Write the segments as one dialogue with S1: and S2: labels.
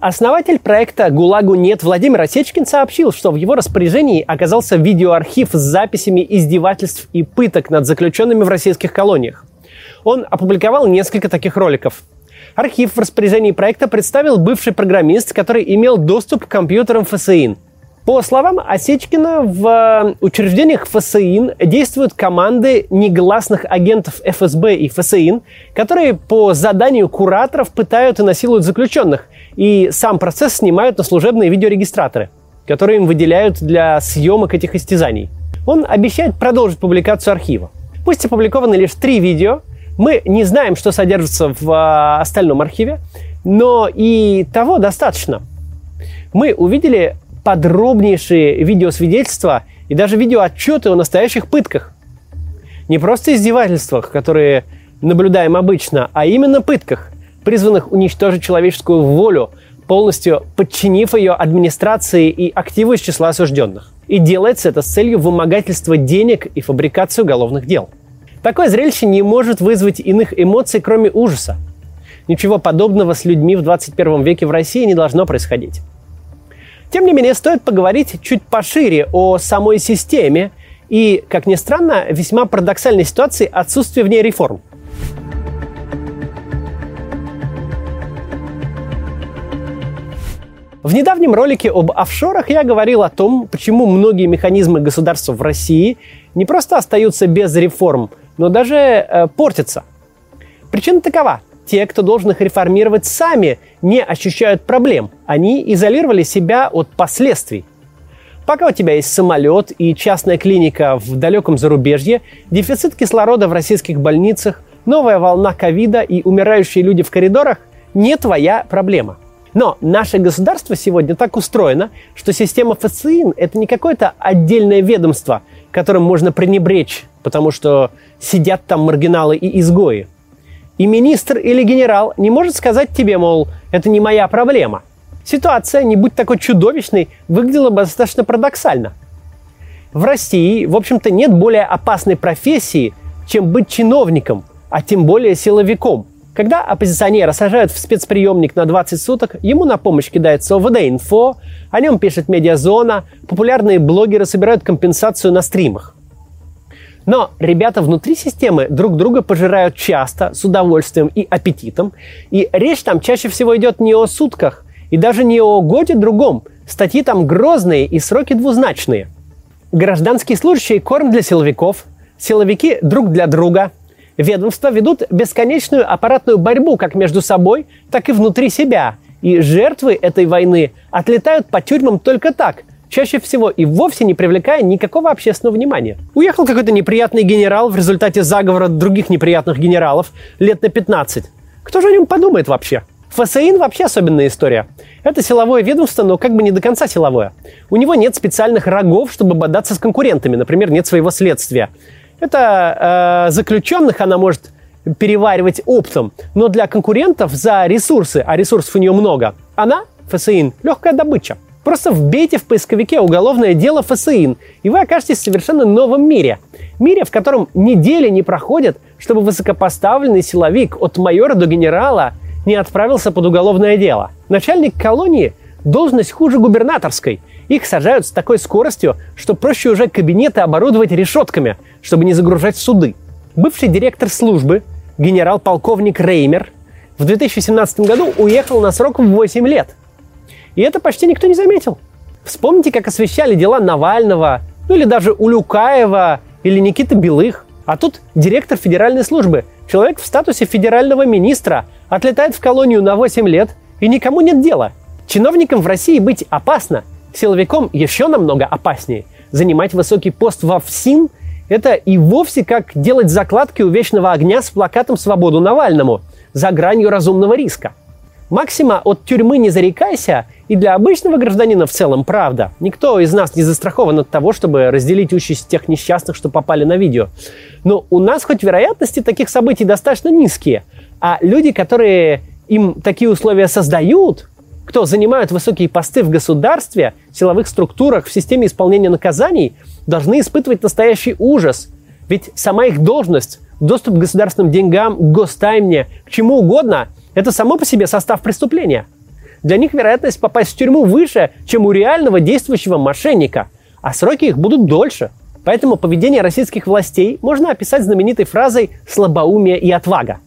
S1: Основатель проекта «ГУЛАГу нет» Владимир Осечкин сообщил, что в его распоряжении оказался видеоархив с записями издевательств и пыток над заключенными в российских колониях. Он опубликовал несколько таких роликов. Архив в распоряжении проекта представил бывший программист, который имел доступ к компьютерам ФСИН – по словам Осечкина, в э, учреждениях ФСИН действуют команды негласных агентов ФСБ и ФСИН, которые по заданию кураторов пытают и насилуют заключенных, и сам процесс снимают на служебные видеорегистраторы, которые им выделяют для съемок этих истязаний. Он обещает продолжить публикацию архива. Пусть опубликованы лишь три видео, мы не знаем, что содержится в э, остальном архиве, но и того достаточно. Мы увидели подробнейшие видеосвидетельства и даже видеоотчеты о настоящих пытках. Не просто издевательствах, которые наблюдаем обычно, а именно пытках, призванных уничтожить человеческую волю, полностью подчинив ее администрации и активу из числа осужденных. И делается это с целью вымогательства денег и фабрикации уголовных дел. Такое зрелище не может вызвать иных эмоций, кроме ужаса. Ничего подобного с людьми в 21 веке в России не должно происходить. Тем не менее, стоит поговорить чуть пошире о самой системе и, как ни странно, весьма парадоксальной ситуации отсутствия в ней реформ. В недавнем ролике об офшорах я говорил о том, почему многие механизмы государства в России не просто остаются без реформ, но даже э, портятся. Причина такова те, кто должен их реформировать, сами не ощущают проблем. Они изолировали себя от последствий. Пока у тебя есть самолет и частная клиника в далеком зарубежье, дефицит кислорода в российских больницах, новая волна ковида и умирающие люди в коридорах не твоя проблема. Но наше государство сегодня так устроено, что система ФСИН – это не какое-то отдельное ведомство, которым можно пренебречь, потому что сидят там маргиналы и изгои. И министр или генерал не может сказать тебе, мол, это не моя проблема. Ситуация, не будь такой чудовищной, выглядела бы достаточно парадоксально. В России, в общем-то, нет более опасной профессии, чем быть чиновником, а тем более силовиком. Когда оппозиционера сажают в спецприемник на 20 суток, ему на помощь кидается ОВД-инфо, о нем пишет медиазона, популярные блогеры собирают компенсацию на стримах. Но ребята внутри системы друг друга пожирают часто, с удовольствием и аппетитом. И речь там чаще всего идет не о сутках и даже не о годе другом. Статьи там грозные и сроки двузначные. Гражданские служащие – корм для силовиков, силовики – друг для друга. Ведомства ведут бесконечную аппаратную борьбу как между собой, так и внутри себя. И жертвы этой войны отлетают по тюрьмам только так, чаще всего и вовсе не привлекая никакого общественного внимания. Уехал какой-то неприятный генерал в результате заговора других неприятных генералов лет на 15. Кто же о нем подумает вообще? ФСИН вообще особенная история. Это силовое ведомство, но как бы не до конца силовое. У него нет специальных рогов, чтобы бодаться с конкурентами. Например, нет своего следствия. Это э, заключенных она может переваривать оптом, но для конкурентов за ресурсы, а ресурсов у нее много, она, ФСИН, легкая добыча. Просто вбейте в поисковике уголовное дело ФСИН, и вы окажетесь в совершенно новом мире. Мире, в котором недели не проходят, чтобы высокопоставленный силовик от майора до генерала не отправился под уголовное дело. Начальник колонии – должность хуже губернаторской. Их сажают с такой скоростью, что проще уже кабинеты оборудовать решетками, чтобы не загружать суды. Бывший директор службы, генерал-полковник Реймер, в 2017 году уехал на срок в 8 лет – и это почти никто не заметил. Вспомните, как освещали дела Навального, ну или даже Улюкаева или Никиты Белых. А тут директор федеральной службы, человек в статусе федерального министра, отлетает в колонию на 8 лет, и никому нет дела. Чиновникам в России быть опасно, силовиком еще намного опаснее. Занимать высокий пост во ФСИН – это и вовсе как делать закладки у вечного огня с плакатом «Свободу Навальному» за гранью разумного риска. Максима «от тюрьмы не зарекайся» и для обычного гражданина в целом правда. Никто из нас не застрахован от того, чтобы разделить участь тех несчастных, что попали на видео. Но у нас хоть вероятности таких событий достаточно низкие, а люди, которые им такие условия создают, кто занимают высокие посты в государстве, силовых структурах, в системе исполнения наказаний, должны испытывать настоящий ужас. Ведь сама их должность, доступ к государственным деньгам, гостаймне, к чему угодно – это само по себе состав преступления. Для них вероятность попасть в тюрьму выше, чем у реального действующего мошенника, а сроки их будут дольше. Поэтому поведение российских властей можно описать знаменитой фразой «слабоумие и отвага».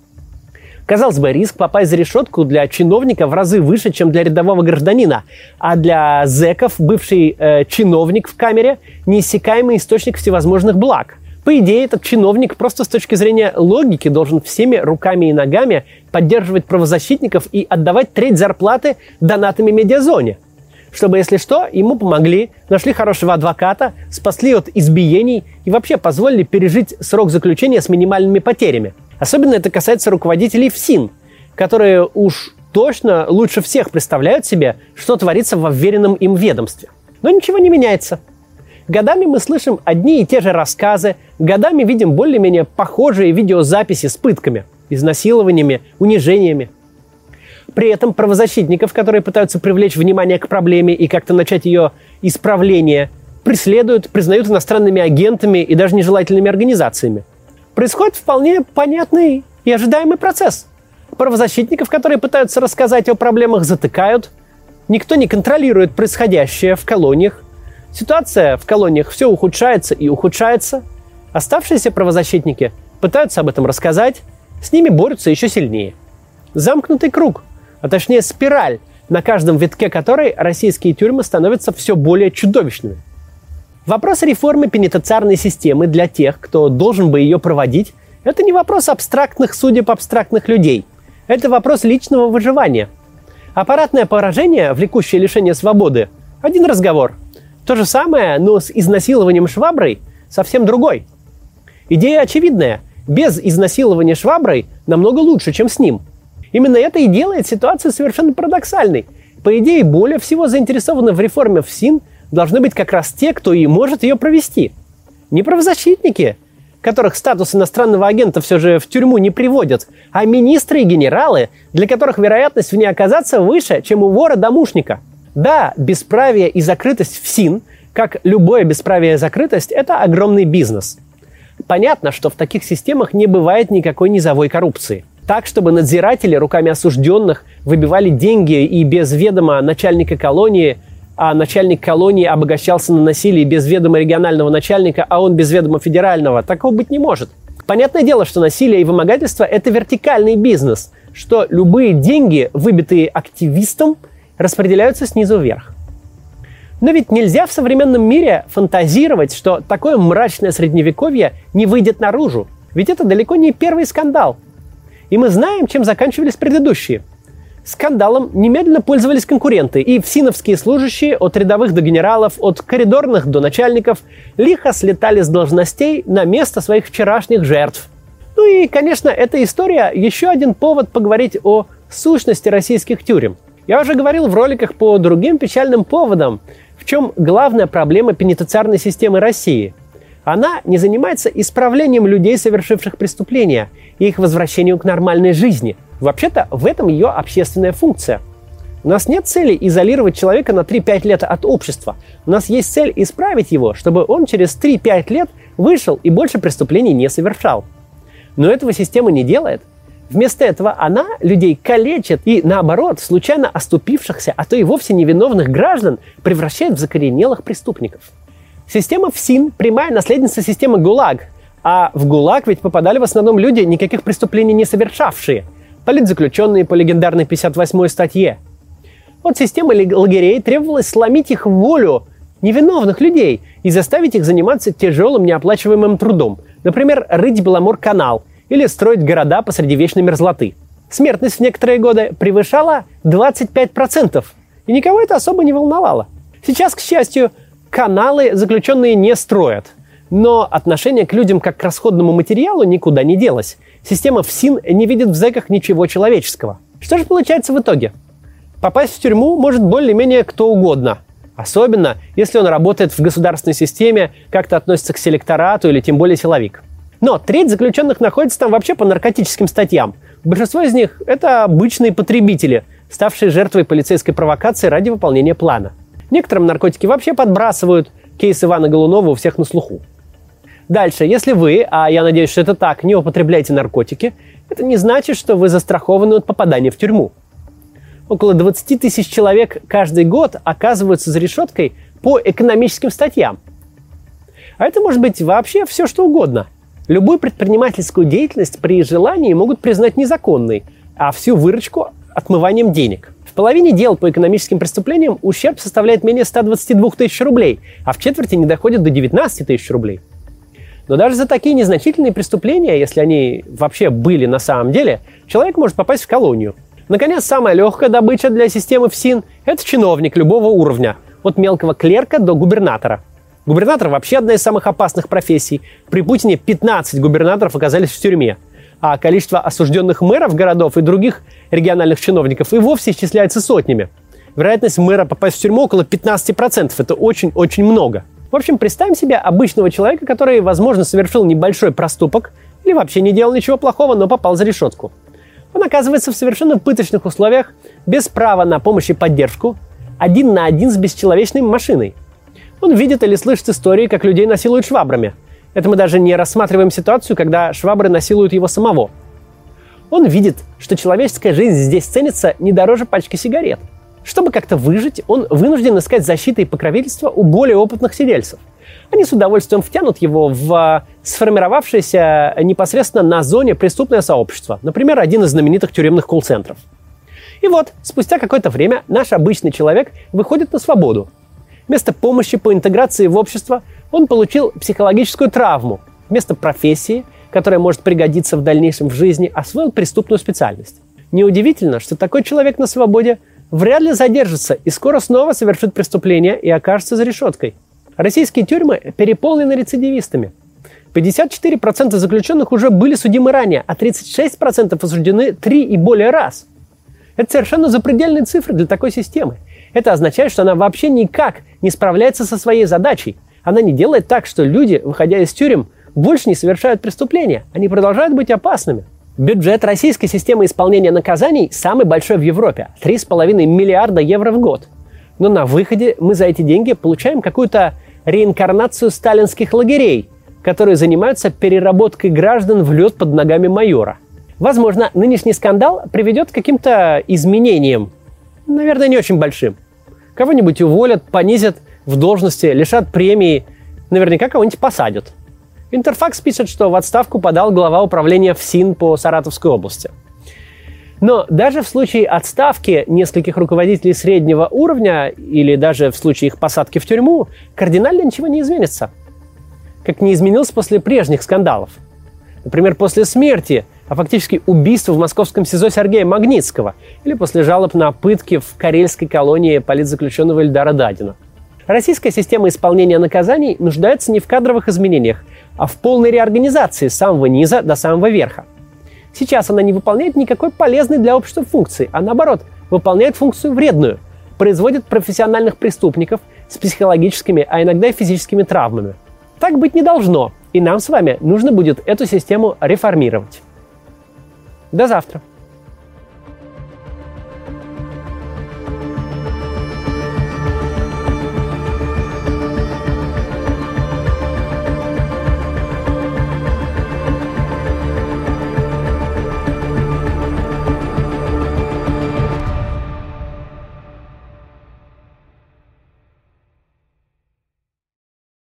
S1: Казалось бы, риск попасть за решетку для чиновника в разы выше, чем для рядового гражданина, а для зеков бывший э, чиновник в камере – неиссякаемый источник всевозможных благ. По идее, этот чиновник просто с точки зрения логики должен всеми руками и ногами поддерживать правозащитников и отдавать треть зарплаты донатами медиазоне – чтобы, если что, ему помогли, нашли хорошего адвоката, спасли от избиений и вообще позволили пережить срок заключения с минимальными потерями. Особенно это касается руководителей ФСИН, которые уж точно лучше всех представляют себе, что творится в уверенном им ведомстве. Но ничего не меняется. Годами мы слышим одни и те же рассказы, годами видим более-менее похожие видеозаписи с пытками, изнасилованиями, унижениями – при этом правозащитников, которые пытаются привлечь внимание к проблеме и как-то начать ее исправление, преследуют, признают иностранными агентами и даже нежелательными организациями. Происходит вполне понятный и ожидаемый процесс. Правозащитников, которые пытаются рассказать о проблемах, затыкают. Никто не контролирует происходящее в колониях. Ситуация в колониях все ухудшается и ухудшается. Оставшиеся правозащитники пытаются об этом рассказать, с ними борются еще сильнее. Замкнутый круг – а точнее спираль, на каждом витке которой российские тюрьмы становятся все более чудовищными. Вопрос реформы пенитенциарной системы для тех, кто должен бы ее проводить, это не вопрос абстрактных судеб абстрактных людей. Это вопрос личного выживания. Аппаратное поражение, влекущее лишение свободы – один разговор. То же самое, но с изнасилованием шваброй совсем другой. Идея очевидная. Без изнасилования шваброй намного лучше, чем с ним – Именно это и делает ситуацию совершенно парадоксальной. По идее, более всего заинтересованы в реформе ФСИН должны быть как раз те, кто и может ее провести. Не правозащитники, которых статус иностранного агента все же в тюрьму не приводят, а министры и генералы, для которых вероятность в ней оказаться выше, чем у вора-домушника. Да, бесправие и закрытость в СИН, как любое бесправие и закрытость, это огромный бизнес. Понятно, что в таких системах не бывает никакой низовой коррупции – так, чтобы надзиратели руками осужденных выбивали деньги и без ведома начальника колонии, а начальник колонии обогащался на насилии без ведома регионального начальника, а он без ведома федерального. Такого быть не может. Понятное дело, что насилие и вымогательство – это вертикальный бизнес, что любые деньги, выбитые активистом, распределяются снизу вверх. Но ведь нельзя в современном мире фантазировать, что такое мрачное средневековье не выйдет наружу. Ведь это далеко не первый скандал – и мы знаем, чем заканчивались предыдущие. Скандалом немедленно пользовались конкуренты, и всиновские служащие от рядовых до генералов, от коридорных до начальников лихо слетали с должностей на место своих вчерашних жертв. Ну и, конечно, эта история еще один повод поговорить о сущности российских тюрем. Я уже говорил в роликах по другим печальным поводам, в чем главная проблема пенитенциарной системы России – она не занимается исправлением людей, совершивших преступления, и их возвращением к нормальной жизни. Вообще-то в этом ее общественная функция. У нас нет цели изолировать человека на 3-5 лет от общества. У нас есть цель исправить его, чтобы он через 3-5 лет вышел и больше преступлений не совершал. Но этого система не делает. Вместо этого она людей калечит и, наоборот, случайно оступившихся, а то и вовсе невиновных граждан превращает в закоренелых преступников. Система ФСИН – прямая наследница системы ГУЛАГ. А в ГУЛАГ ведь попадали в основном люди, никаких преступлений не совершавшие. Политзаключенные по легендарной 58-й статье. От системы лагерей требовалось сломить их волю невиновных людей и заставить их заниматься тяжелым неоплачиваемым трудом. Например, рыть Беломор-канал или строить города посреди вечной мерзлоты. Смертность в некоторые годы превышала 25%. И никого это особо не волновало. Сейчас, к счастью, каналы заключенные не строят. Но отношение к людям как к расходному материалу никуда не делось. Система ФСИН не видит в зэках ничего человеческого. Что же получается в итоге? Попасть в тюрьму может более-менее кто угодно. Особенно, если он работает в государственной системе, как-то относится к селекторату или тем более силовик. Но треть заключенных находится там вообще по наркотическим статьям. Большинство из них – это обычные потребители, ставшие жертвой полицейской провокации ради выполнения плана – Некоторым наркотики вообще подбрасывают. Кейс Ивана Голунова у всех на слуху. Дальше, если вы, а я надеюсь, что это так, не употребляете наркотики, это не значит, что вы застрахованы от попадания в тюрьму. Около 20 тысяч человек каждый год оказываются за решеткой по экономическим статьям. А это может быть вообще все, что угодно. Любую предпринимательскую деятельность при желании могут признать незаконной, а всю выручку – отмыванием денег. В половине дел по экономическим преступлениям ущерб составляет менее 122 тысяч рублей, а в четверти не доходит до 19 тысяч рублей. Но даже за такие незначительные преступления, если они вообще были на самом деле, человек может попасть в колонию. Наконец, самая легкая добыча для системы ФСИН – это чиновник любого уровня, от мелкого клерка до губернатора. Губернатор вообще одна из самых опасных профессий. При Путине 15 губернаторов оказались в тюрьме, а количество осужденных мэров городов и других региональных чиновников и вовсе исчисляется сотнями. Вероятность мэра попасть в тюрьму около 15%. Это очень-очень много. В общем, представим себе обычного человека, который, возможно, совершил небольшой проступок или вообще не делал ничего плохого, но попал за решетку. Он оказывается в совершенно пыточных условиях, без права на помощь и поддержку, один на один с бесчеловечной машиной. Он видит или слышит истории, как людей насилуют швабрами. Это мы даже не рассматриваем ситуацию, когда швабры насилуют его самого. Он видит, что человеческая жизнь здесь ценится не дороже пачки сигарет – чтобы как-то выжить, он вынужден искать защиты и покровительства у более опытных сидельцев. Они с удовольствием втянут его в а, сформировавшееся непосредственно на зоне преступное сообщество, например, один из знаменитых тюремных колл-центров. И вот, спустя какое-то время наш обычный человек выходит на свободу. Вместо помощи по интеграции в общество он получил психологическую травму. Вместо профессии, которая может пригодиться в дальнейшем в жизни, освоил преступную специальность. Неудивительно, что такой человек на свободе – вряд ли задержится и скоро снова совершит преступление и окажется за решеткой. Российские тюрьмы переполнены рецидивистами. 54% заключенных уже были судимы ранее, а 36% осуждены три и более раз. Это совершенно запредельные цифры для такой системы. Это означает, что она вообще никак не справляется со своей задачей. Она не делает так, что люди, выходя из тюрем, больше не совершают преступления. Они продолжают быть опасными. Бюджет российской системы исполнения наказаний самый большой в Европе – 3,5 миллиарда евро в год. Но на выходе мы за эти деньги получаем какую-то реинкарнацию сталинских лагерей, которые занимаются переработкой граждан в лед под ногами майора. Возможно, нынешний скандал приведет к каким-то изменениям, наверное, не очень большим. Кого-нибудь уволят, понизят в должности, лишат премии, наверняка кого-нибудь посадят – Интерфакс пишет, что в отставку подал глава управления ФСИН по Саратовской области. Но даже в случае отставки нескольких руководителей среднего уровня или даже в случае их посадки в тюрьму кардинально ничего не изменится. Как не изменилось после прежних скандалов. Например, после смерти, а фактически убийства в московском СИЗО Сергея Магнитского или после жалоб на пытки в карельской колонии политзаключенного Эльдара Дадина. Российская система исполнения наказаний нуждается не в кадровых изменениях, а в полной реорганизации с самого низа до самого верха. Сейчас она не выполняет никакой полезной для общества функции, а наоборот, выполняет функцию вредную, производит профессиональных преступников с психологическими, а иногда и физическими травмами. Так быть не должно, и нам с вами нужно будет эту систему реформировать. До завтра!